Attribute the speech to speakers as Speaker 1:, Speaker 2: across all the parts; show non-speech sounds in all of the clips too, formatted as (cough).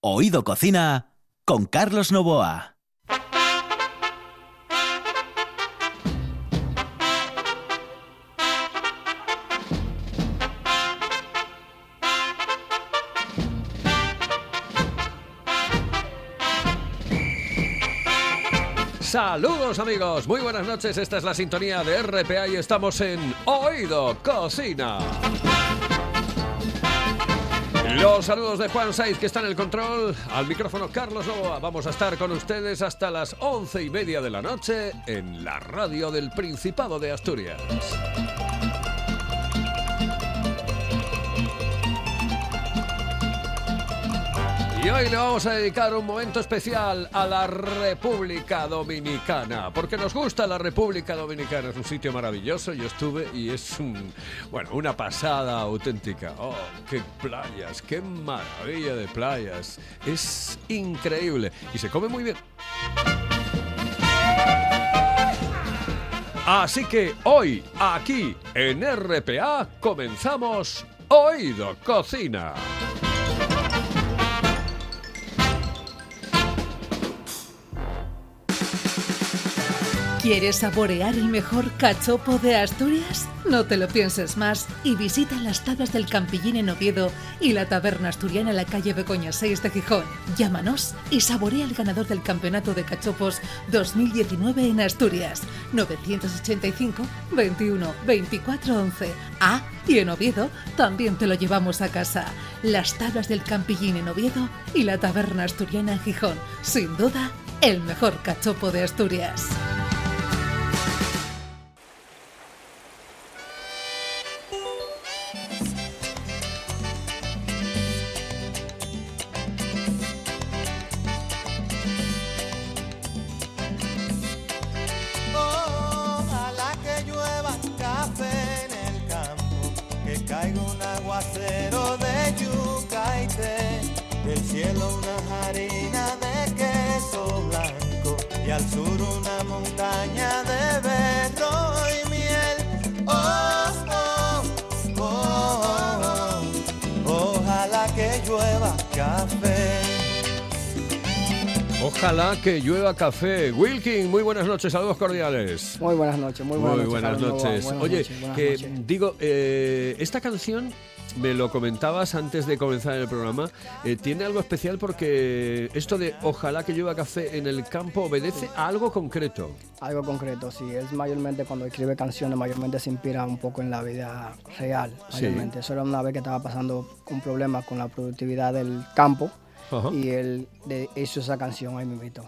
Speaker 1: Oído Cocina con Carlos Novoa.
Speaker 2: Saludos amigos, muy buenas noches, esta es la sintonía de RPA y estamos en Oído Cocina. Los saludos de Juan Saiz que está en el control, al micrófono Carlos Novoa. Vamos a estar con ustedes hasta las once y media de la noche en la radio del Principado de Asturias. Y hoy le vamos a dedicar un momento especial a la República Dominicana, porque nos gusta la República Dominicana, es un sitio maravilloso, yo estuve y es un, bueno, una pasada auténtica. Oh, qué playas, qué maravilla de playas. Es increíble y se come muy bien. Así que hoy, aquí en RPA, comenzamos Oído Cocina.
Speaker 3: ¿Quieres saborear el mejor cachopo de Asturias? No te lo pienses más y visita las tablas del Campillín en Oviedo y la taberna asturiana en la calle Begoña 6 de Gijón. Llámanos y saborea el ganador del Campeonato de Cachopos 2019 en Asturias. 985 21 24 11. Ah, y en Oviedo también te lo llevamos a casa. Las tablas del Campillín en Oviedo y la taberna asturiana en Gijón. Sin duda, el mejor cachopo de Asturias.
Speaker 4: Ojalá que llueva café.
Speaker 2: Wilkin, muy buenas noches, saludos cordiales.
Speaker 5: Muy buenas noches, muy buenas
Speaker 2: Muy
Speaker 5: noches.
Speaker 2: buenas noches.
Speaker 5: buenas
Speaker 2: Oye,
Speaker 5: noches, buenas
Speaker 2: que
Speaker 5: noches.
Speaker 2: digo, eh, esta canción me lo comentabas antes de comenzar el programa. eh, tiene algo especial porque esto de ojalá que llueva café en el campo obedece a algo concreto.
Speaker 5: Algo concreto, sí. Es mayormente cuando escribe canciones, mayormente se inspira un poco en la vida real.
Speaker 2: Sí.
Speaker 5: Mayormente. Eso era una vez que estaba pasando un problema con la productividad del campo
Speaker 2: Ajá.
Speaker 5: y él de- hizo esa canción ahí mismito.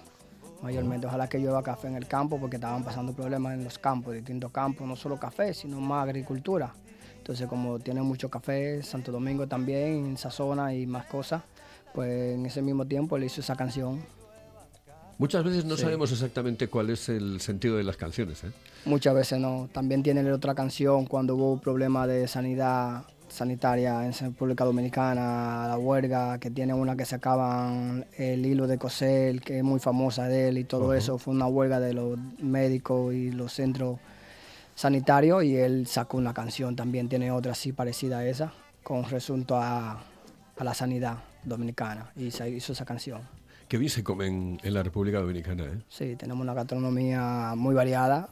Speaker 5: Mayormente, ojalá que llueva café en el campo porque estaban pasando problemas en los campos, distintos campos, no solo café, sino más agricultura. Entonces, como tiene mucho café, Santo Domingo también, en esa zona y más cosas, pues en ese mismo tiempo él hizo esa canción
Speaker 2: Muchas veces no
Speaker 5: Sí.
Speaker 2: sabemos exactamente cuál es el sentido de las canciones. ¿eh?
Speaker 5: Muchas veces no. También tiene otra canción cuando hubo problema de sanidad sanitaria en República Dominicana, la huelga, que tiene una que sacaban el hilo de coser, que es muy famosa de él y todo eso. Fue una huelga de los médicos y los centros sanitarios y él sacó una canción, también tiene otra así parecida a esa, con resulto a, a la sanidad dominicana y se hizo esa canción.
Speaker 2: Qué bien se come en, en la República Dominicana. ¿eh?
Speaker 5: Sí, tenemos una gastronomía muy variada,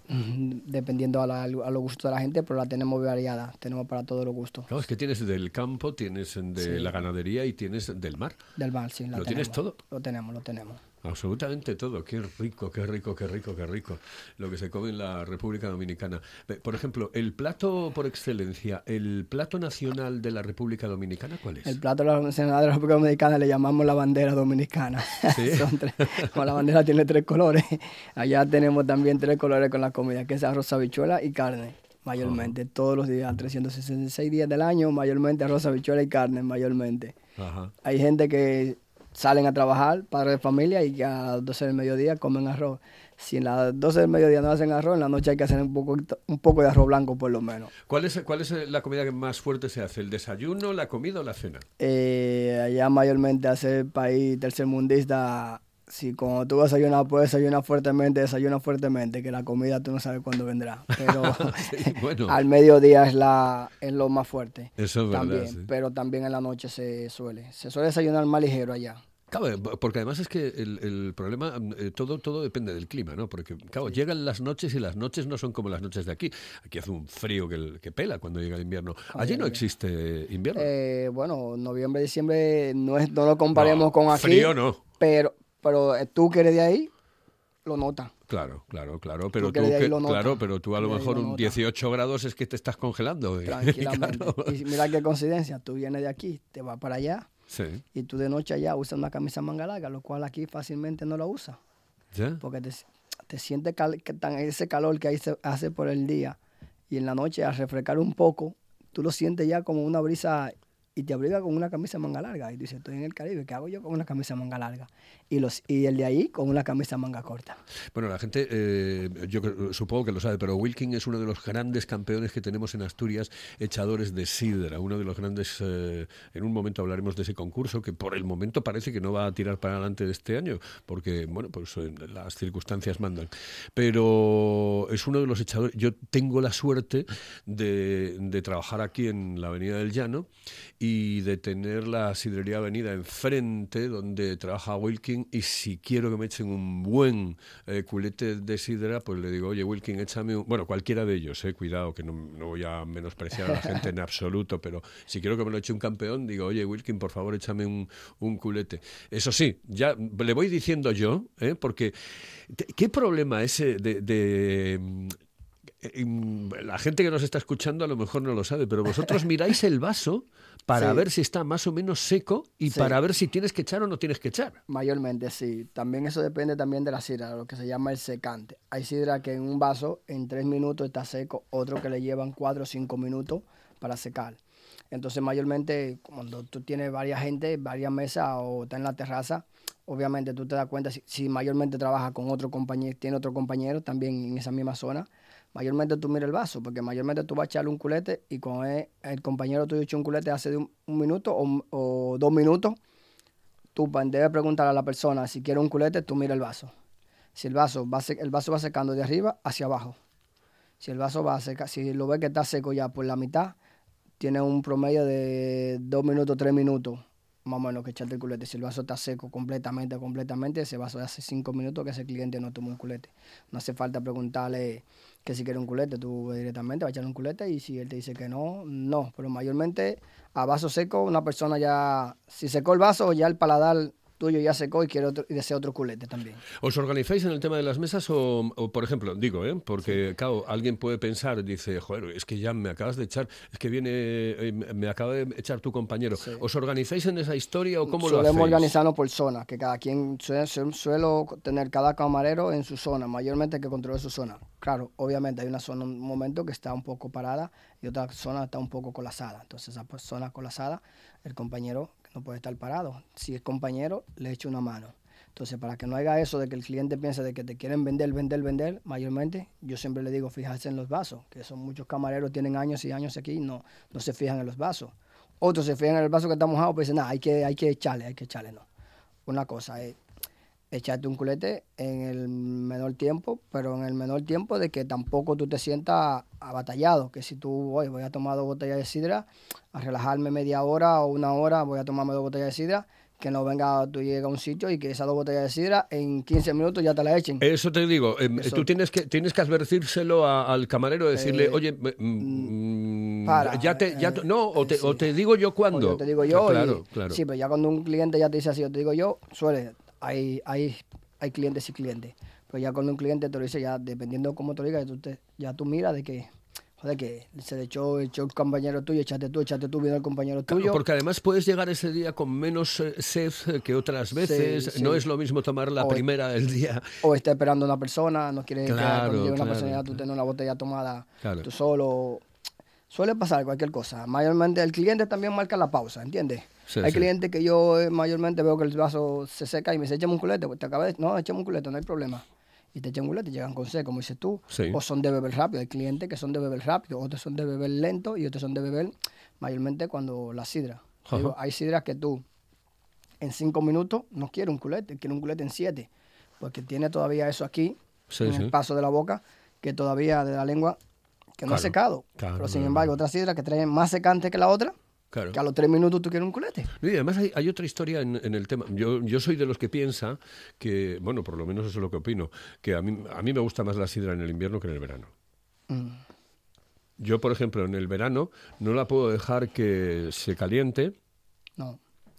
Speaker 5: dependiendo a, la- a los gustos de la gente, pero la tenemos variada, tenemos para todos los gustos.
Speaker 2: Claro, es que tienes del campo, tienes de
Speaker 5: Sí.
Speaker 2: la ganadería y tienes del mar.
Speaker 5: Del mar, sí, la
Speaker 2: ¿Lo tienes todo?
Speaker 5: Lo tenemos, lo tenemos.
Speaker 2: Absolutamente todo. Qué rico, qué rico, qué rico, qué rico. Lo que se come en la República Dominicana. Por ejemplo, el plato por excelencia, el plato nacional de la República Dominicana, ¿cuál es?
Speaker 5: El plato Nacional de la República Dominicana le llamamos la bandera dominicana. (laughs)
Speaker 2: Sí.
Speaker 5: Son tres- como la bandera tiene tres colores, allá tenemos también tres colores con la comida, que es arroz, habichuela y carne, mayormente. Todos los días, 366 días del año, mayormente arroz, habichuela y carne, mayormente.
Speaker 2: Ajá.
Speaker 5: Hay gente que salen a trabajar, padres de familia, y que a las 12 del mediodía comen arroz. Si en las 12 del mediodía no hacen arroz, en la noche hay que hacer un poco, un poco de arroz blanco por lo menos.
Speaker 2: ¿Cuál es, ¿Cuál es la comida que más fuerte se hace? ¿El desayuno, la comida o la cena?
Speaker 5: Eh, allá mayormente hace país tercermundista, si cuando tú desayunas, puedes desayunar fuertemente, desayuna fuertemente, que la comida tú no sabes cuándo vendrá. Pero (laughs)
Speaker 2: Sí, bueno. (laughs)
Speaker 5: al mediodía es, la, es lo más fuerte.
Speaker 2: Eso es verdad,
Speaker 5: también,
Speaker 2: sí.
Speaker 5: Pero también en la noche se suele. Se suele desayunar más ligero allá.
Speaker 2: Claro, eh, porque además es que el, el problema, mm, eh, todo, todo depende del clima, ¿no? Porque, claro, llegan las noches y las noches no son como las noches de aquí. Aquí hace un frío que, que pela cuando llega el invierno. Allí no existe invierno.
Speaker 5: Eh, bueno, noviembre, diciembre no, es, no lo comparemos
Speaker 2: No,
Speaker 5: con aquí.
Speaker 2: frío no.
Speaker 5: Pero, pero eh, tú que eres de ahí, lo notas.
Speaker 2: Claro, claro, claro. Pero tú, que- claro, pero tú a lo mejor un
Speaker 5: notas.
Speaker 2: 18 grados es que te estás congelando.
Speaker 5: Tranquilamente. (laughs)
Speaker 2: Claro.
Speaker 5: Y mira qué coincidencia, tú vienes de aquí, te vas para allá
Speaker 2: Sí,
Speaker 5: y tú de noche allá usas una camisa manga larga, lo cual aquí fácilmente no lo usas.
Speaker 2: ¿ya?
Speaker 5: Porque te, te sientes cal- que tan, ese calor que ahí se hace por el día y en la noche al refrescar un poco, tú lo sientes ya como una brisa y te abriga con una camisa manga larga. Y tú dices, estoy en el Caribe, ¿qué hago yo con una camisa manga larga? Y, los, y el de ahí con una camisa manga corta.
Speaker 2: Bueno, la gente, eh, yo supongo que lo sabe, pero Wilking es uno de los grandes campeones que tenemos en Asturias, echadores de sidra, uno de los grandes, eh, en un momento hablaremos de ese concurso, que por el momento parece que no va a tirar para adelante de este año, porque, bueno, pues eh, las circunstancias mandan. Pero es uno de los echadores, yo tengo la suerte de, trabajar aquí en la Avenida del Llano de tener la sidrería Avenida enfrente, donde trabaja Wilking, y si quiero que me echen un buen eh, culete de sidra, pues le digo, oye, Wilking, échame un... Bueno, cualquiera de ellos, eh, cuidado, que no, no voy a menospreciar a la gente en absoluto, pero si quiero que me lo eche un campeón, digo, oye, Wilking, por favor, échame un, un culete. Eso sí, ya le voy diciendo yo, eh, porque ¿qué problema ese de... la gente que nos está escuchando a lo mejor no lo sabe, pero vosotros (laughs) miráis el vaso para
Speaker 5: Sí.
Speaker 2: ver si está más o menos seco y
Speaker 5: Sí.
Speaker 2: para ver si tienes que echar o no tienes que echar.
Speaker 5: Mayormente, sí. También eso depende también de la sidra, lo que se llama el secante. Hay sidra que en un vaso en tres minutos está seco, otro que le llevan cuatro o cinco minutos para secar. Entonces, mayormente, cuando tú tienes varias gente, varias mesas o estás en la terraza, obviamente tú te das cuenta, si, si mayormente trabajas con otro compañero, tiene otro compañero también en esa misma zona, mayormente tú miras el vaso, porque mayormente tú vas a echarle un culete y con el, el compañero tuyo echó un culete hace un, minuto o, o dos minutos, tú debes preguntar a la persona si quiere un culete, tú mira el vaso. Si el vaso va, el vaso va secando de arriba hacia abajo. Si el vaso va seca, si lo ves que está seco ya por la mitad, tiene un promedio de dos minutos, tres minutos, más o menos que echarte el culete. Si el vaso está seco completamente, completamente, ese vaso hace cinco minutos que ese cliente no toma un culete. No hace falta preguntarle que si quiere un culete, tú directamente vas a echarle un culete y si él te dice que no, no. Pero mayormente a vaso seco, una persona ya, si secó el vaso, ya el paladar tuyo ya secó y quiere otro, y desea otro culete también.
Speaker 2: ¿Os organizáis en el tema de las mesas o, o, por ejemplo, digo, ¿eh? porque claro, alguien puede pensar, dice, joder, es que ya me acabas de echar, es que viene, eh, me acaba de echar tu compañero. ¿Os organizáis en esa historia o cómo lo
Speaker 5: Solemos
Speaker 2: hacéis?
Speaker 5: organizarnos por zona, que cada quien suele, suel- suelo tener cada camarero en su zona, mayormente que controle su zona. Claro, obviamente hay una zona, un momento que está un poco parada y otra zona está un poco colapsada. Entonces, esa zona colapsada, el compañero no puede estar parado. Si es compañero, le echa una mano. Entonces, para que no haga eso de que el cliente piense de que te quieren vender, vender, vender, mayormente, yo siempre le digo, fijarse en los vasos, que son muchos camareros, tienen años y años aquí y no, no se fijan en los vasos. Otros se fijan en el vaso que está mojado, pero dicen, nada, hay que, hay que echarle, hay que echarle, no. Una cosa es echarte un culete en el menor tiempo, pero en el menor tiempo de que tampoco tú te sientas abatallado, que si tú, hoy voy a tomar dos botellas de sidra, a relajarme media hora o una hora, voy a tomarme dos botellas de sidra, que no venga, tú llegas a un sitio y que esas dos botellas de sidra en 15 minutos ya te la echen.
Speaker 2: Eso te digo, eh,
Speaker 5: Eso-
Speaker 2: tú tienes que tienes que advertírselo a- al camarero, decirle,
Speaker 5: Eh,
Speaker 2: oye, me- mm,
Speaker 5: para,
Speaker 2: ya te, ya
Speaker 5: eh,
Speaker 2: no, o te,
Speaker 5: sí.
Speaker 2: o te digo yo
Speaker 5: O
Speaker 2: cuándo.
Speaker 5: yo te digo yo,
Speaker 2: Ah,
Speaker 5: y-
Speaker 2: claro, claro.
Speaker 5: sí, pero ya cuando un cliente ya te dice así, yo te digo yo, suele, hay, hay, hay clientes y clientes, pero ya cuando un cliente te lo dice, ya dependiendo de cómo te lo diga, tú te- ya tú miras de que, joder, que se le echó, echó el compañero tuyo, echaste tú, echaste tú, vino el compañero
Speaker 2: Claro,
Speaker 5: tuyo.
Speaker 2: porque además puedes llegar ese día con menos eh, sed que otras veces.
Speaker 5: sí.
Speaker 2: No es lo mismo tomar la
Speaker 5: O-
Speaker 2: primera del día.
Speaker 5: o está esperando una persona, no quiere que
Speaker 2: Claro,
Speaker 5: cuando llegue una
Speaker 2: claro,
Speaker 5: persona ya tú
Speaker 2: claro.
Speaker 5: tengas una botella tomada
Speaker 2: Claro.
Speaker 5: tú solo. Suele pasar cualquier cosa. Mayormente el cliente también marca la pausa, ¿entiendes?
Speaker 2: Sí,
Speaker 5: hay
Speaker 2: sí.
Speaker 5: clientes que yo eh, mayormente veo que el vaso se seca y me dice, échame un culete, pues te acabé, no, échame un culete, no hay problema. Y te echan un culete y llegan con sed, como dices tú.
Speaker 2: Sí.
Speaker 5: O son de beber rápido. Hay clientes que son de beber rápido, otros son de beber lento y otros son de beber mayormente cuando la sidra. Digo, hay sidras que tú en cinco minutos no quieres un culete, quieres un culete en siete, porque tiene todavía eso aquí, en el paso de la boca, que todavía de la lengua, que no ha secado.
Speaker 2: claro,
Speaker 5: Pero sin embargo, otras sidras que traen más secante que la otra,
Speaker 2: Claro.
Speaker 5: Que a los tres minutos tú quieres un culete.
Speaker 2: Y además hay, hay otra historia en, en el tema. Yo, yo soy de los que piensa que, bueno, por lo menos eso es lo que opino, que a mí, a mí me gusta más la sidra en el invierno que en el verano.
Speaker 5: Mm.
Speaker 2: Yo, por ejemplo, en el verano no la puedo dejar que se caliente,
Speaker 5: No.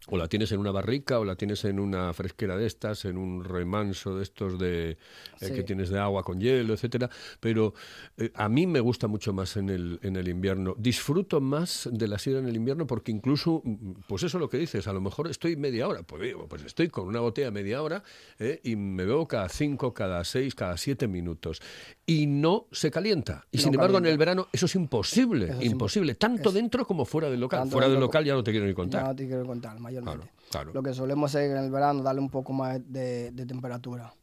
Speaker 2: O la tienes en una barrica, o la tienes en una fresquera de estas, en un remanso de estos de eh,
Speaker 5: Sí.
Speaker 2: que tienes de agua con hielo, etcétera. Pero eh, a mí me gusta mucho más en el, en el invierno. Disfruto más de la sidra en el invierno porque incluso, mm, pues eso es lo que dices, a lo mejor estoy media hora, pues pues estoy con una botella media hora eh, y me bebo cada cinco, cada seis, cada siete minutos. Y no se calienta. Y
Speaker 5: No
Speaker 2: sin embargo, en el verano eso es imposible,
Speaker 5: Eso es
Speaker 2: imposible, tanto dentro como fuera del local. Fuera del local ya no te quiero ni contar.
Speaker 5: Ya no te quiero contar, mayormente.
Speaker 2: Claro, claro.
Speaker 5: Lo que solemos hacer en el verano, darle un poco más de, de temperatura.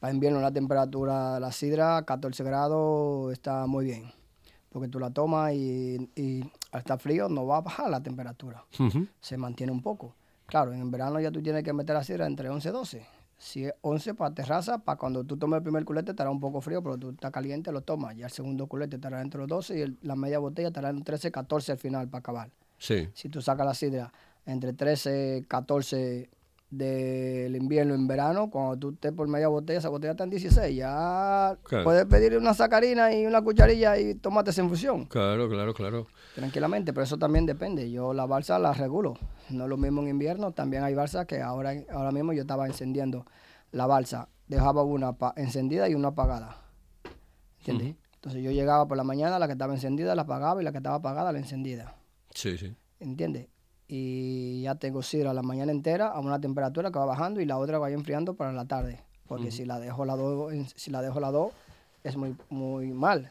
Speaker 5: Para invierno la temperatura de la sidra, 14 grados, está muy bien. Porque tú la tomas y, y al estar frío no va a bajar la temperatura. Se mantiene un poco. Claro, en el verano ya tú tienes que meter la sidra entre 11 y 12. Si es 11 para terraza, para cuando tú tomes el primer culete estará un poco frío, pero tú estás caliente, lo tomas. Ya el segundo culete estará entre los 12 y el- la media botella estará en 13, 14 al final para acabar
Speaker 2: Sí.
Speaker 5: si tú sacas la sidra entre 13, 14 del invierno en verano, cuando tú estés por media botella, esa botella está en 16. Ya
Speaker 2: Claro.
Speaker 5: puedes pedir una sacarina y una cucharilla y tomate esa infusión
Speaker 2: Claro, claro, claro.
Speaker 5: tranquilamente, pero eso también depende. Yo la balsa la regulo. No es lo mismo en invierno, también hay balsas que ahora, ahora mismo yo estaba encendiendo la balsa. Dejaba una encendida y una apagada. ¿Entiendes? Entonces yo llegaba por la mañana, la que estaba encendida la apagaba y la que estaba apagada la encendida.
Speaker 2: Sí, sí.
Speaker 5: ¿entiendes? Y ya tengo sidra la mañana entera a una temperatura que va bajando y la otra va enfriando para la tarde. Porque si la dejo la dos, en- si la dejo la dos, es muy, muy mal.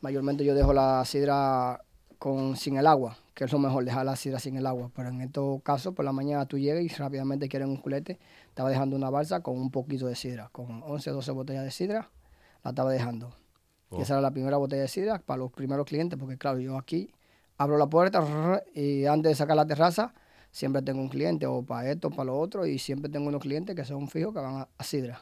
Speaker 5: Mayormente yo dejo la sidra con, sin el agua, que es lo mejor, dejar la sidra sin el agua. Pero en estos casos, por la mañana tú llegas y rápidamente quieres un culete, estaba dejando una balsa con un poquito de sidra, con 11 12 botellas de sidra, la estaba dejando.
Speaker 2: Oh.
Speaker 5: Y esa era la primera botella de sidra para los primeros clientes, porque claro, yo aquí abro la puerta y antes de sacar la terraza, siempre tengo un cliente, o para esto, para lo otro, y siempre tengo unos clientes que son fijos que van a, a sidra.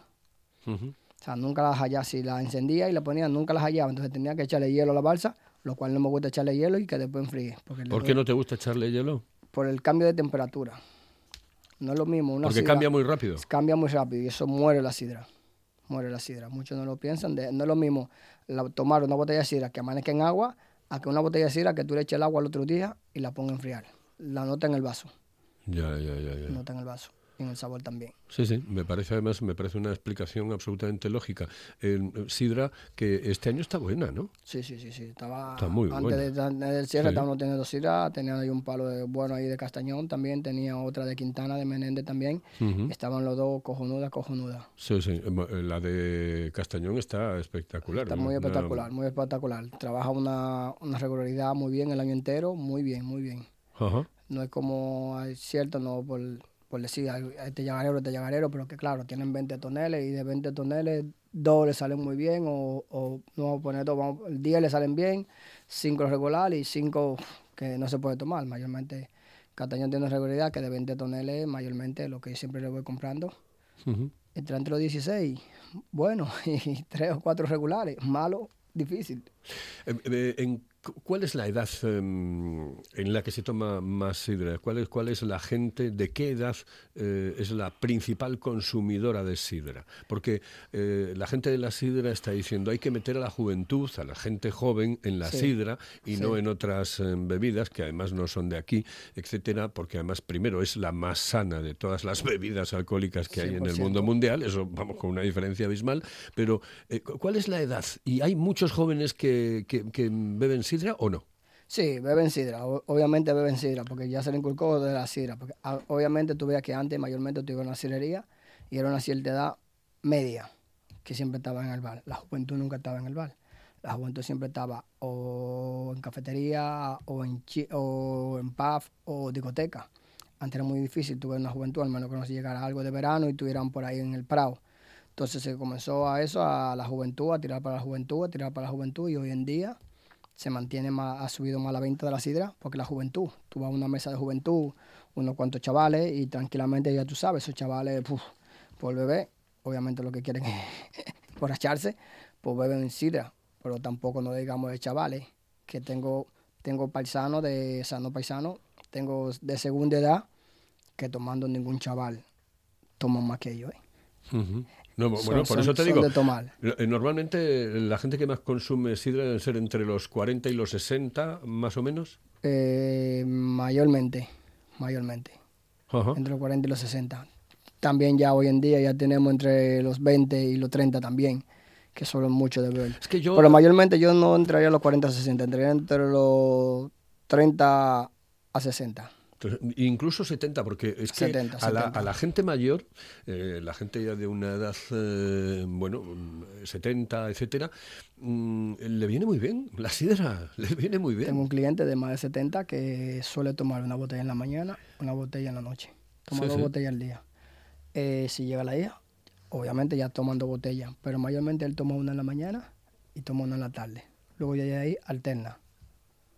Speaker 5: O sea, nunca las hallaba, si la encendía y la ponía, nunca las hallaba, entonces tenía que echarle hielo a la balsa, lo cual no me gusta echarle hielo y que después enfríe. Porque
Speaker 2: ¿Por
Speaker 5: doy-
Speaker 2: qué no te gusta echarle hielo?
Speaker 5: Por el cambio de temperatura. No es lo mismo. Una
Speaker 2: Porque
Speaker 5: sidra-
Speaker 2: cambia muy rápido.
Speaker 5: Cambia muy rápido y eso muere la sidra. Muere la sidra. Muchos no lo piensan. de- no es lo mismo la- tomar una botella de sidra que amanezca en agua a que una botella de sidra que tú le eches el agua al otro día y la ponga a enfriar. La nota en el vaso.
Speaker 2: Ya, ya, ya, ya.
Speaker 5: Nota en el vaso. En el sabor también.
Speaker 2: Sí, sí, me parece además, me parece una explicación absolutamente lógica. Eh, sidra que este año está buena, ¿no?
Speaker 5: Sí, sí, sí, sí. Estaba
Speaker 2: Está muy
Speaker 5: antes
Speaker 2: buena.
Speaker 5: de- antes del cierre
Speaker 2: Sí.
Speaker 5: estábamos teniendo sidra, tenían ahí un palo de bueno ahí de Castañón también, tenía otra de Quintana, de Menéndez también. Estaban los dos cojonudas, cojonudas.
Speaker 2: Sí, sí. eh, La de Castañón está espectacular.
Speaker 5: Está
Speaker 2: ¿no?
Speaker 5: muy espectacular, muy espectacular. Trabaja una, una regularidad muy bien el año entero, muy bien, muy bien.
Speaker 2: Ajá.
Speaker 5: No es como hay cierto, no por, por decir, este llagarero, este llagarero, pero que claro, tienen 20 toneles y de 20 toneles, dos le salen muy bien, o, o no vamos a poner dos, vamos, 10 le salen bien, 5 regular y 5 que no se puede tomar. Mayormente, Catañón tiene una regularidad que de 20 toneles, mayormente lo que siempre le voy comprando,
Speaker 2: Ujú.
Speaker 5: entre entre los 16, bueno, (laughs) y 3 o 4 regulares, malo, difícil.
Speaker 2: Eh, eh, en ¿Cuál es la edad em, en la que se toma más sidra? ¿Cuál es, cuál es la gente, de qué edad eh, es la principal consumidora de sidra? Porque eh, la gente de la sidra está diciendo hay que meter a la juventud, a la gente joven en la
Speaker 5: Sí,
Speaker 2: sidra y
Speaker 5: sí.
Speaker 2: no en otras em, bebidas que además no son de aquí, etcétera, porque además primero es la más sana de todas las bebidas alcohólicas que hay en el
Speaker 5: 100%.
Speaker 2: mundo mundial, eso vamos con una diferencia abismal, pero cu- ¿cuál es la edad? ¿Y hay muchos jóvenes que, que- que beben sidra o no?
Speaker 5: Sí, beben sidra, obviamente beben sidra, porque ya se le inculcó de la sidra. Porque, ah, obviamente tú veas que antes mayormente tuve una sidrería y era una cierta edad media, que siempre estaba en el bar. La juventud nunca estaba en el bar. La juventud siempre estaba o en cafetería, o en, chi- o en pub, o discoteca. Antes era muy difícil tuve una juventud, al menos que no se llegara algo de verano y estuvieran por ahí en el Prado. Entonces se comenzó a eso, a la juventud, a tirar para la juventud, a tirar para la juventud y hoy en día se mantiene más, ha subido más la venta de la sidra porque la juventud, tú vas a una mesa de juventud, unos cuantos chavales y tranquilamente ya tú sabes, esos chavales puf, por beber, obviamente lo que quieren es (laughs) borracharse, pues beben sidra, pero tampoco no digamos de chavales, que tengo, tengo paisanos de sano paisano tengo de segunda edad que tomando ningún chaval toma más que yo. ¿eh?
Speaker 2: Ujú. No, bu-
Speaker 5: Son-
Speaker 2: bueno, por
Speaker 5: son-
Speaker 2: eso te digo. eh, Normalmente la gente que más consume sidra deben ser entre los 40 y los 60, más o menos.
Speaker 5: Eh, mayormente, mayormente,
Speaker 2: Ajá.
Speaker 5: entre los 40 y los 60. También ya hoy en día ya tenemos entre los 20 y los 30 también, que son muchos de beber.
Speaker 2: Es que yo.
Speaker 5: Pero mayormente yo no entraría a los 40 a 60, entraría entre los 30 a 60.
Speaker 2: Entonces, Incluso 70, porque es que
Speaker 5: 70,
Speaker 2: a, la,
Speaker 5: 70.
Speaker 2: a la gente mayor, eh, la gente ya de una edad, eh, bueno, mm, 70, etcétera, mm, le viene muy bien. (laughs) La sidra le viene muy bien.
Speaker 5: Tengo un cliente de más de 70 que suele tomar una botella en la mañana, una botella en la noche. Toma
Speaker 2: Sí,
Speaker 5: dos
Speaker 2: sí.
Speaker 5: botellas al día. Eh, si llega la hija, obviamente ya toman dos botellas, pero mayormente él toma una en la mañana y toma una en la tarde. Luego ya de ahí alterna.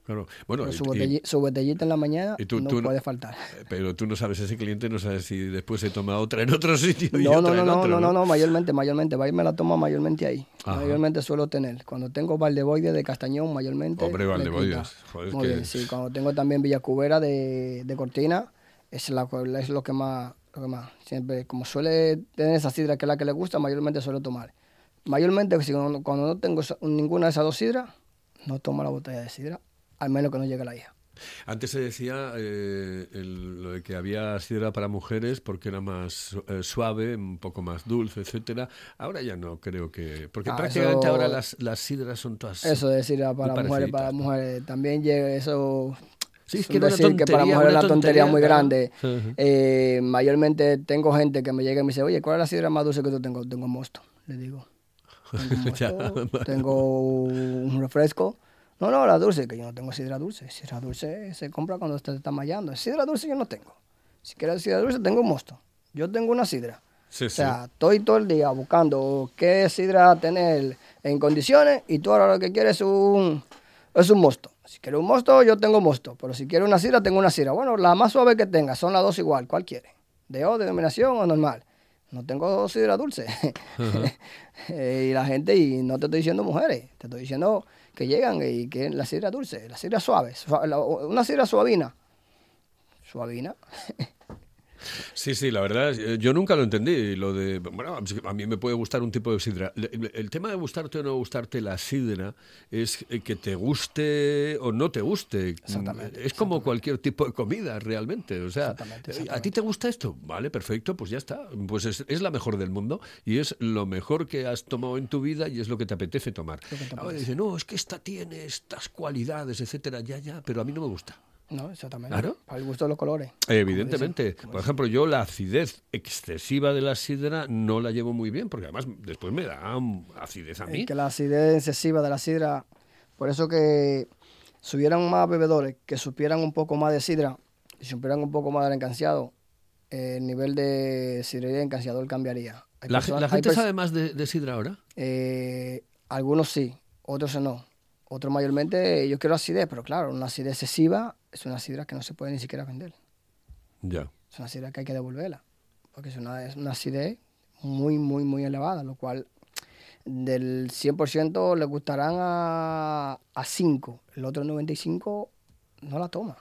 Speaker 2: Claro. Bueno,
Speaker 5: Pero su,
Speaker 2: y-
Speaker 5: botelli- su botellita en la mañana
Speaker 2: y tú-
Speaker 5: no
Speaker 2: tú no-
Speaker 5: puede faltar. (laughs)
Speaker 2: pero tú no sabes, ese cliente no sabe si después se toma otra en otro (laughs) sitio y
Speaker 5: No,
Speaker 2: otra
Speaker 5: no, no,
Speaker 2: en
Speaker 5: no,
Speaker 2: otro.
Speaker 5: no, no, no, mayormente, mayormente. Va y me la toma mayormente ahí.
Speaker 2: Ajá.
Speaker 5: Mayormente suelo tener. Cuando tengo Valdeboide de Castañón, mayormente.
Speaker 2: Hombre, Valdeboides,
Speaker 5: quita.
Speaker 2: joder, es
Speaker 5: Muy
Speaker 2: que
Speaker 5: bien,
Speaker 2: es-
Speaker 5: sí. Cuando tengo también Villacubera de, de Cortina, es, la, es lo que más, lo que más. Siempre, como suele tener esa sidra que es la que le gusta, mayormente suelo tomar. Mayormente, cuando, no tengo ninguna de esas dos sidras, no tomo la botella de sidra, al menos que no llegue la hija.
Speaker 2: Antes se decía eh, el- lo de que había sidra para mujeres porque era más eh, suave, un poco más dulce, etcétera. Ahora ya no creo que... Porque
Speaker 5: Ah,
Speaker 2: prácticamente
Speaker 5: eso-
Speaker 2: ahora las, las sidras son todas...
Speaker 5: Eso de sidra para
Speaker 2: muy
Speaker 5: mujeres, para mujeres. También llega eso.
Speaker 2: Sí, es que
Speaker 5: decir que para
Speaker 2: tontería,
Speaker 5: mujeres es
Speaker 2: una
Speaker 5: tontería muy
Speaker 2: tontería,
Speaker 5: grande.
Speaker 2: claro. Ujú.
Speaker 5: Eh, mayormente tengo gente que me llega y me dice, oye, ¿cuál es la sidra más dulce que tú tengo? Tengo mosto, le digo. (laughs) Tengo, mosto, (laughs) tengo un refresco. No, no, la dulce, que yo no tengo sidra dulce. Sidra dulce se compra cuando usted está mallando. Sidra dulce yo no tengo. Si quieres sidra dulce, tengo mosto. Yo tengo una sidra.
Speaker 2: Sí,
Speaker 5: O
Speaker 2: sí.
Speaker 5: sea, estoy todo el día buscando qué sidra tener en condiciones y tú ahora lo que quieres es un, es un mosto. Si quieres un mosto, yo tengo mosto. Pero si quieres una sidra, tengo una sidra. Bueno, la más suave que tenga, son las dos igual. ¿Cuál? ¿De O, de denominación o normal? No tengo sidra dulce. (laughs) Eh, y la gente, y no te estoy diciendo mujeres, te estoy diciendo que llegan y que la sidra dulce, la sidra suave, la- una sidra suavina. Suavina. (laughs)
Speaker 2: Sí, sí, la verdad, eh, yo nunca lo entendí. Lo de, bueno, a mí me puede gustar un tipo de sidra. El, tema de gustarte o no gustarte la sidra es eh, que te guste o no te guste.
Speaker 5: Exactamente,
Speaker 2: Es como cualquier tipo de comida, realmente. O sea,
Speaker 5: Exactamente,
Speaker 2: eh, ¿a ti te gusta esto? Vale, perfecto, pues ya está. Pues es, es la mejor del mundo y es lo mejor que has tomado en tu vida y es lo que te apetece tomar. Ahora dice, no, es que esta tiene estas cualidades, etcétera, ya, ya, pero a mí no me gusta.
Speaker 5: No, exactamente.
Speaker 2: Claro.
Speaker 5: Para el gusto de los colores.
Speaker 2: Evidentemente. Por ejemplo, yo la acidez excesiva de la sidra no la llevo muy bien, porque además después me da acidez a mí.
Speaker 5: Es que la acidez excesiva de la sidra, por eso que si hubieran más bebedores que supieran un poco más de sidra y supieran un poco más del encanciado, el nivel de sidrería encanciador cambiaría. Hay
Speaker 2: La,
Speaker 5: personas-
Speaker 2: la
Speaker 5: hay
Speaker 2: gente sabe más de, de sidra ahora.
Speaker 5: eh, algunos sí, otros no. Otros mayormente, yo quiero acidez, pero claro, una acidez excesiva es una sidra que no se puede ni siquiera vender.
Speaker 2: Ya.
Speaker 5: Es una sidra que hay que devolverla, porque es una, es una acidez muy, muy, muy elevada, lo cual del 100% le gustarán a, a 5, el otro 95 no la toma.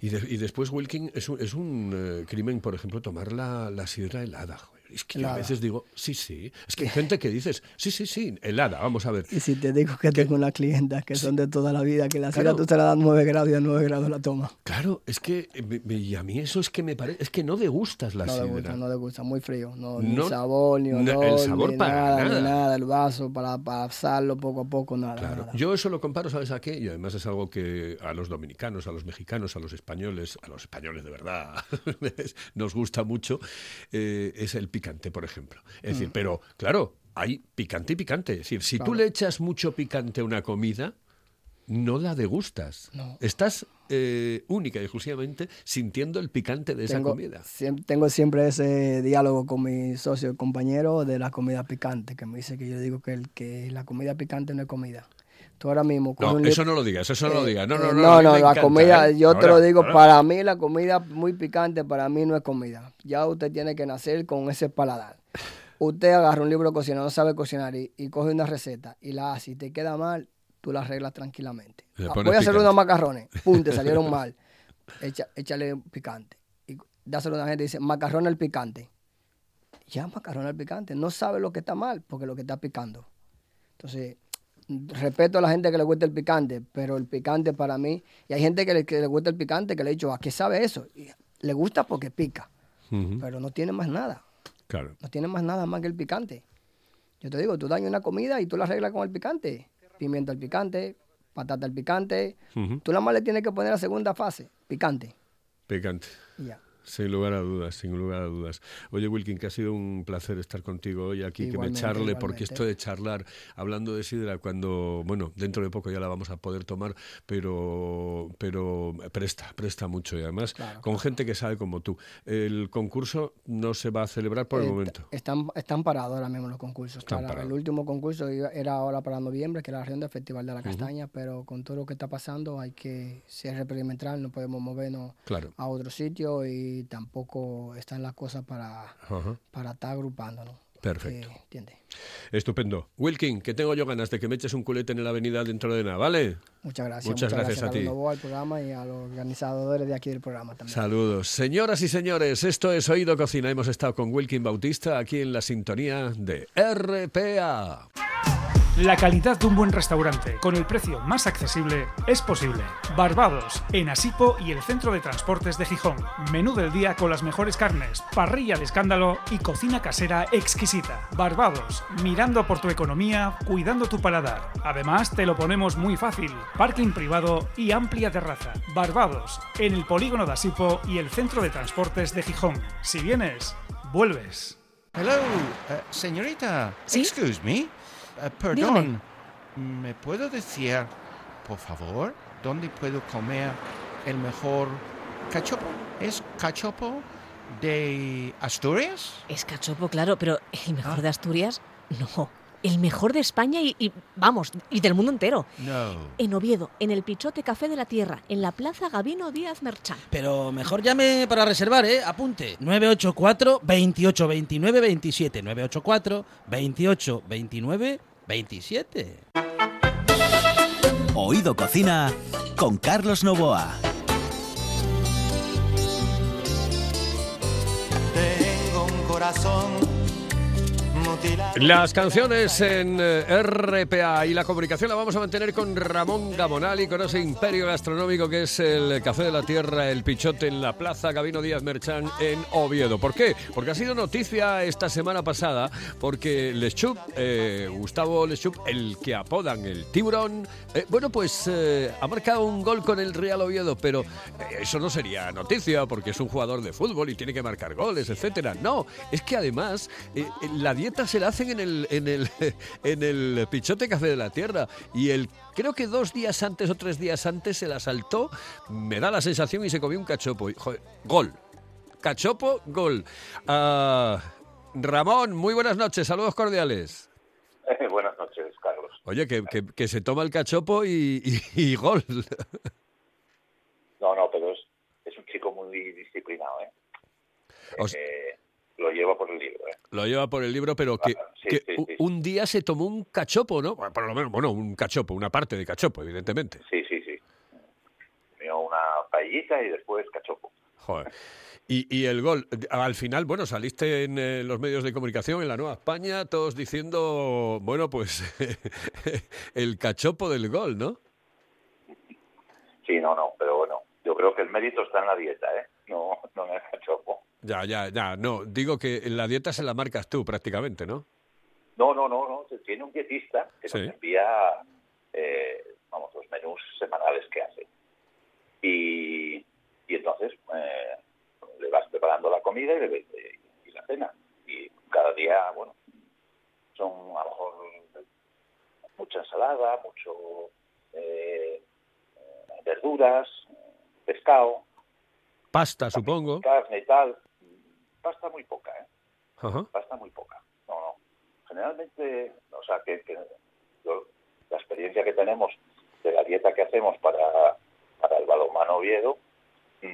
Speaker 2: Y, de- y después, Wilkin, es un, es un eh, crimen, por ejemplo, tomar la, la sidra helada. joder. Es que yo a
Speaker 5: Helada.
Speaker 2: veces digo, sí, sí. Es que hay (laughs) gente que dices, sí, sí, sí, helada, vamos a ver.
Speaker 5: Y si te digo que tengo una clienta que son de toda la vida, que la
Speaker 2: Claro.
Speaker 5: tú se la das 9 grados y a 9 grados la toma.
Speaker 2: Claro, es que y a mí eso es que me parece, es que no degustas la
Speaker 5: No le
Speaker 2: sidra.
Speaker 5: gusta, no le gusta, muy frío. No,
Speaker 2: No-
Speaker 5: ni sabor, ni olor,
Speaker 2: el sabor
Speaker 5: ni
Speaker 2: para
Speaker 5: nada,
Speaker 2: nada.
Speaker 5: ni nada. El vaso para pasarlo poco a poco, nada.
Speaker 2: Claro,
Speaker 5: nada.
Speaker 2: yo eso lo comparo, ¿sabes a qué? Y además es algo que a los dominicanos, a los mexicanos, a los españoles, a los españoles de verdad, (laughs) nos gusta mucho, eh, es el picante, por ejemplo. Es decir, pero claro, hay picante y picante. Es decir, si tú le echas mucho picante a una comida, no la degustas.
Speaker 5: No.
Speaker 2: Estás eh, única y exclusivamente sintiendo el picante de esa
Speaker 5: tengo,
Speaker 2: comida.
Speaker 5: siem- tengo siempre ese diálogo con mi socio y compañero de la comida picante, que me dice que yo digo que, el, que la comida picante no es comida. Tú ahora mismo...
Speaker 2: No, eso no lo digas, eso no lo
Speaker 5: Eh,
Speaker 2: digas. No, no,
Speaker 5: eh,
Speaker 2: no,
Speaker 5: no, no, la
Speaker 2: encanta,
Speaker 5: comida,
Speaker 2: ¿eh?
Speaker 5: yo te lo digo,
Speaker 2: ahora.
Speaker 5: para mí la comida muy picante, para mí no es comida. Ya usted tiene que nacer con ese paladar. Usted agarra un libro de cocina, no sabe cocinar y, y coge una receta y la hace y te queda mal, tú la arreglas tranquilamente. Ah, Voy a hacer unos macarrones, pum, te (laughs) salieron mal. echa, échale picante. Y dáselo a una gente y dice, macarrón al picante. Ya, macarrón al picante. No sabe lo que está mal porque lo que está picando. Entonces, respeto a la gente que le gusta el picante, pero el picante para mí, y hay gente que le, que le gusta el picante que le he dicho, ¿a qué sabe eso? Y le gusta porque pica, pero no tiene más nada.
Speaker 2: Claro.
Speaker 5: No tiene más nada más que el picante. Yo te digo, tú dañas una comida y tú la arreglas con el picante. Pimiento al picante, patata al picante.
Speaker 2: Ujú.
Speaker 5: Tú nada más le tienes que poner la segunda fase, picante.
Speaker 2: Picante.
Speaker 5: Y ya.
Speaker 2: Sin lugar a dudas, sin lugar a dudas. Oye, Wilkin, que ha sido un placer estar contigo hoy aquí, que me
Speaker 5: Igualmente,
Speaker 2: charle, porque esto de charlar, hablando de sidra, cuando, bueno, dentro de poco ya la vamos a poder tomar, pero, pero presta, presta mucho y además
Speaker 5: Claro,
Speaker 2: con gente que sabe como tú. El concurso no se va a celebrar por el momento.
Speaker 5: Están, están parados ahora mismo los concursos.
Speaker 2: Están
Speaker 5: el último concurso era ahora para noviembre, que era la reunión del Festival de la Castaña, pero con todo lo que está pasando hay que ser perimetral, no podemos movernos a otro sitio y tampoco están las cosas para,
Speaker 2: Ajá.
Speaker 5: para estar agrupándonos.
Speaker 2: Perfecto.
Speaker 5: Eh, ¿Entiendes?
Speaker 2: Estupendo. Wilkin, que tengo yo ganas de que me eches un culete en la avenida dentro de nada, ¿vale?
Speaker 5: Muchas gracias.
Speaker 2: Muchas gracias a ti.
Speaker 5: Al programa y a los organizadores de aquí del programa también.
Speaker 2: Saludos. Señoras y señores, esto es Oído Cocina. Hemos estado con Wilkin Bautista aquí en la sintonía de RPA.
Speaker 6: La calidad de un buen restaurante con el precio más accesible es posible. Barbados, en Asipo y el Centro de Transportes de Gijón. Menú del día con las mejores carnes, parrilla de escándalo y cocina casera exquisita. Barbados, mirando por tu economía, cuidando tu paladar. Además, te lo ponemos muy fácil. Parking privado y amplia terraza. Barbados, en el polígono de Asipo y el Centro de Transportes de Gijón. Si vienes, vuelves.
Speaker 7: Hello, eh, señorita.
Speaker 8: ¿Sí?
Speaker 7: Excuse me. Eh, perdón. ¿Me puedo decir, por favor, dónde puedo comer el mejor cachopo? ¿Es cachopo de Asturias?
Speaker 8: Es cachopo, claro, pero el mejor
Speaker 7: Ah.
Speaker 8: de Asturias, no. El mejor de España y, y, vamos, y del mundo entero.
Speaker 7: No.
Speaker 8: En Oviedo, en el Pichote Café de la Tierra, en la Plaza Gabino Díaz Merchán.
Speaker 9: Pero mejor llame para reservar, ¿eh? Apunte. 984 28 29 27. 984 28 29 27.
Speaker 1: Oído Cocina con Carlos Novoa.
Speaker 4: Tengo un corazón.
Speaker 2: Las canciones en eh, RPA y la comunicación la vamos a mantener con Ramón Gamonali, con ese imperio gastronómico que es el Café de la Tierra, el Pichote en la Plaza Gabino Díaz Merchán en Oviedo. ¿Por qué? Porque ha sido noticia esta semana pasada, porque Lechup, eh, Gustavo Lechup, el que apodan el tiburón, eh, bueno, pues eh, ha marcado un gol con el Real Oviedo, pero eso no sería noticia porque es un jugador de fútbol y tiene que marcar goles, etcétera. No, es que además la dieta se la hacen en el, en el, (laughs) en el Pichote Café de la Tierra y el creo que dos días antes o tres días antes se la saltó, me da la sensación y se comió un cachopo. Y, joder, gol. Cachopo, gol. Ah, Ramón, muy buenas noches, saludos cordiales. (laughs)
Speaker 10: Buenas noches, Carlos.
Speaker 2: Oye, que, que- que se toma el cachopo y, y- y gol. (laughs)
Speaker 10: No, no, pero es, es un chico muy disciplinado, ¿eh?
Speaker 2: Os-
Speaker 10: Eh, lo lleva por el libro, ¿eh?
Speaker 2: Lo lleva por el libro, pero que,
Speaker 10: Ah, sí,
Speaker 2: que
Speaker 10: sí,
Speaker 2: u-
Speaker 10: sí.
Speaker 2: un día se tomó un cachopo, ¿no? Bueno, Por lo menos, bueno, un cachopo, una parte de cachopo, evidentemente.
Speaker 10: Sí, sí, sí. Comió una paellita y después cachopo.
Speaker 2: Joder. Y, y el gol, al final, bueno, saliste en eh, los medios de comunicación en la Nueva España, todos diciendo, bueno, pues (laughs) el cachopo del gol, ¿no?
Speaker 10: Sí, no, no, pero bueno, yo creo que el mérito está en la dieta, ¿eh? No, no en el cachopo.
Speaker 2: Ya, ya, ya, no, digo que la dieta se la marcas tú prácticamente, ¿no?
Speaker 10: No, no, no, no. Tiene un dietista que
Speaker 2: Sí.
Speaker 10: nos envía, eh, vamos, los menús semanales que hace. Y, y entonces eh, le vas preparando la comida y, le- y la cena. Y cada día, bueno, son a lo mejor mucha ensalada, mucho eh, verduras, pescado,
Speaker 2: Pasta, supongo.
Speaker 10: carne y tal. Pasta muy poca, ¿eh?
Speaker 2: Ajá.
Speaker 10: pasta muy poca. No, no. Generalmente, o sea, que, que lo- la experiencia que tenemos de la dieta que hacemos para, para el balonmano Oviedo, mm,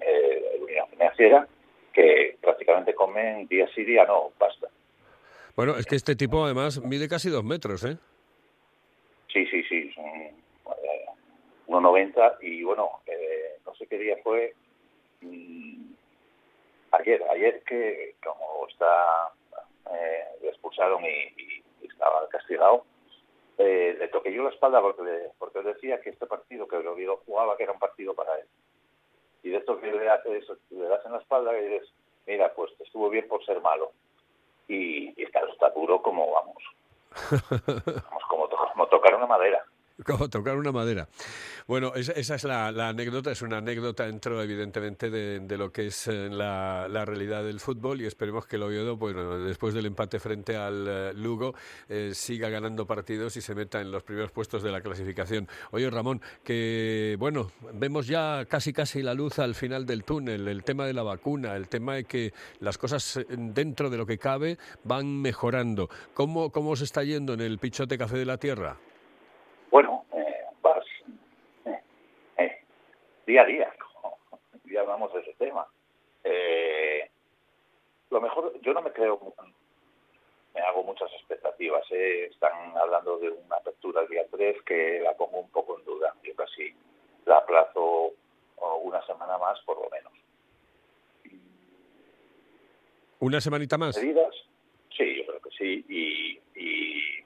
Speaker 10: eh, el Unión Financiera, que prácticamente comen día sí, día no, pasta.
Speaker 2: Bueno, es que este tipo además mide casi dos metros, ¿eh?
Speaker 10: Sí, sí, sí, son eh, 1,90 y bueno, eh, nos sé qué día fue, mm, ayer, ayer que como está, eh, le expulsaron y, y- y estaba castigado, eh, le toqué yo la espalda porque, le- porque decía que este partido que el Oviedo jugaba que era un partido para él. Y de esto que le haces, le das en la espalda y dices, mira, pues estuvo bien por ser malo. Y, y está, está duro como, vamos, (laughs) vamos como, to- como tocar una madera. (laughs)
Speaker 2: Como tocar una madera. Bueno, esa, esa es la, anécdota, es una anécdota dentro, evidentemente, de, lo que es eh, la, realidad del fútbol y esperemos que el Oviedo, bueno, después del empate frente al eh, Lugo, eh, siga ganando partidos y se meta en los primeros puestos de la clasificación. Oye, Ramón, que, bueno, vemos ya casi casi la luz al final del túnel, el tema de la vacuna, el tema de que las cosas dentro de lo que cabe van mejorando. ¿Cómo, cómo se está yendo en el Pichote Café de la Tierra?
Speaker 10: Bueno, eh, vas eh, eh, día a día, (laughs) como ya hablamos de ese tema. Eh, lo mejor, yo no me creo, me hago muchas expectativas. eh. Están hablando de una apertura el día 3 que la pongo un poco en duda. Yo casi la aplazo una semana más, por lo menos.
Speaker 2: ¿Una semanita más?
Speaker 10: medidas? Sí, yo creo que sí. Y, y,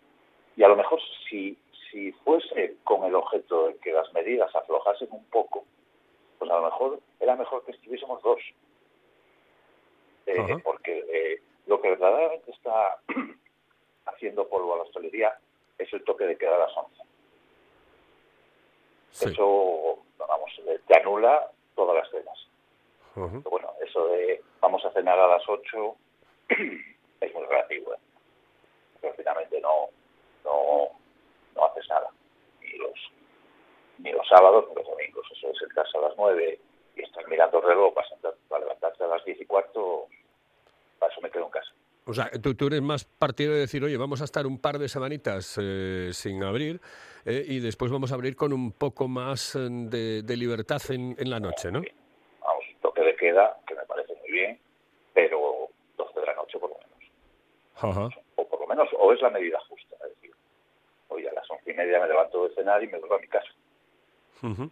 Speaker 10: y a lo mejor si, si fuese con el objeto de que las medidas aflojasen un poco, mejor que estuviésemos dos. Eh, porque eh, lo que verdaderamente está (clears throat) haciendo polvo a la hostelería es el toque de queda a las 11.
Speaker 2: Sí.
Speaker 10: Eso, vamos, eh, te anula todas las cenas. Bueno, eso de vamos a cenar a las 8 (clears throat) es muy relativo. ¿eh? Pero finalmente no, no, no haces nada. Ni los, ni los sábados ni los domingos. Eso es sentarse a las 9 y estar mirando el reloj para, levantarse a las 10 y cuarto. Para eso me quedo en casa.
Speaker 2: O sea, tú, tú eres más partidario de decir, oye, vamos a estar un par de semanitas eh, sin abrir eh, y después vamos a abrir con un poco más eh, de, de libertad en, en la noche, ¿no?
Speaker 10: Vamos, toque de queda, que me parece muy bien, pero 12 de la noche por lo menos.
Speaker 2: Ajá.
Speaker 10: O por lo menos, o es la medida justa. Es decir, hoy a las 11 y media me levanto de cenar y me vuelvo a mi casa.
Speaker 2: Ujú.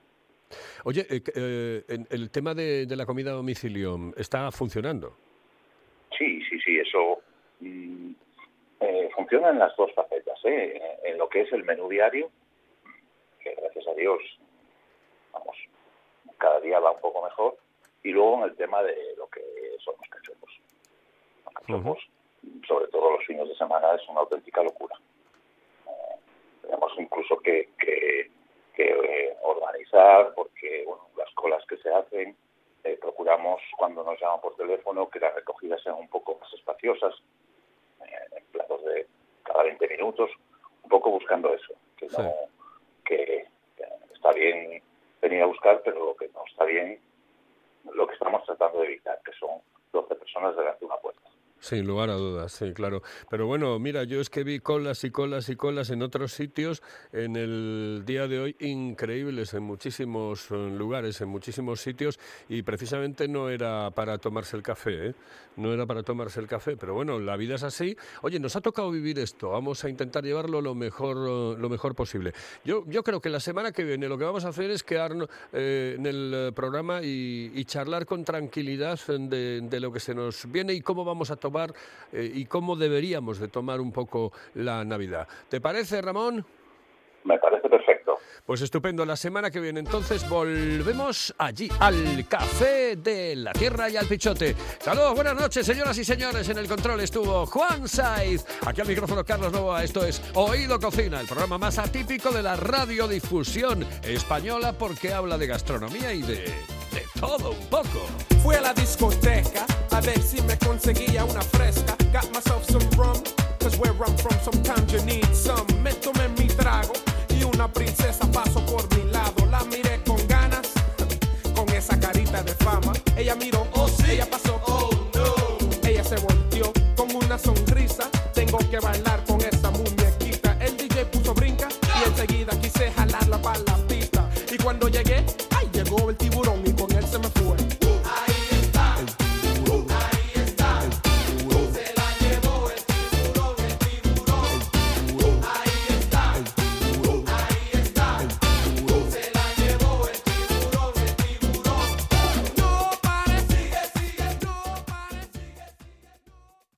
Speaker 2: Oye, eh, eh, en- el tema de, de la comida a domicilio está funcionando.
Speaker 10: Sí, sí, sí, eso mm, eh, funciona en las dos facetas. ¿eh? En lo que es el menú diario, que gracias a Dios, vamos, cada día va un poco mejor. Y luego en el tema de lo que son los cachopos. Los cachopos, sobre todo los fines de semana, es una auténtica locura. Eh, tenemos incluso que, que, que, eh, organizar, porque bueno, las colas que se hacen, eh, procuramos cuando nos llaman por teléfono que las recogidas sean un poco más espaciosas, eh, en plazos de cada 20 minutos, un poco buscando eso, que no,
Speaker 2: Sí.
Speaker 10: que, que está bien venir a buscar, pero lo que no está bien, lo que estamos tratando de evitar, que son 12 personas delante de una puerta.
Speaker 2: Sin lugar a dudas, sí, claro. Pero bueno, mira, yo es que vi colas y colas y colas en otros sitios en el día de hoy increíbles en muchísimos eh, lugares, en muchísimos sitios y precisamente no era para tomarse el café, ¿eh? No era para tomarse el café, pero bueno, la vida es así. Oye, nos ha tocado vivir esto, vamos a intentar llevarlo lo mejor, lo mejor posible. Yo, yo creo que la semana que viene lo que vamos a hacer es quedarnos eh, en el programa y, y charlar con tranquilidad de, de lo que se nos viene y cómo vamos a tomar eh, y cómo deberíamos de tomar un poco la Navidad. ¿Te parece, Ramón?
Speaker 10: Me parece perfecto.
Speaker 2: Pues estupendo. La semana que viene entonces volvemos allí, al Café de la Tierra y al Pichote. Saludos, buenas noches, señoras y señores. En el control estuvo Juan Saiz. Aquí al micrófono Carlos Novoa. Esto es Oído Cocina, el programa más atípico de la radiodifusión española porque habla de gastronomía y de todo un poco.
Speaker 11: Fui a la discoteca a ver si me conseguía una fresca. Got myself some rum, cause where I'm from sometimes you need some. Me tomé mi trago y una princesa pasó por mi lado. La miré con ganas, con esa carita de fama. Ella miró, oh sí, ella pasó, oh no. Ella se volteó con una sonrisa. Tengo que bailar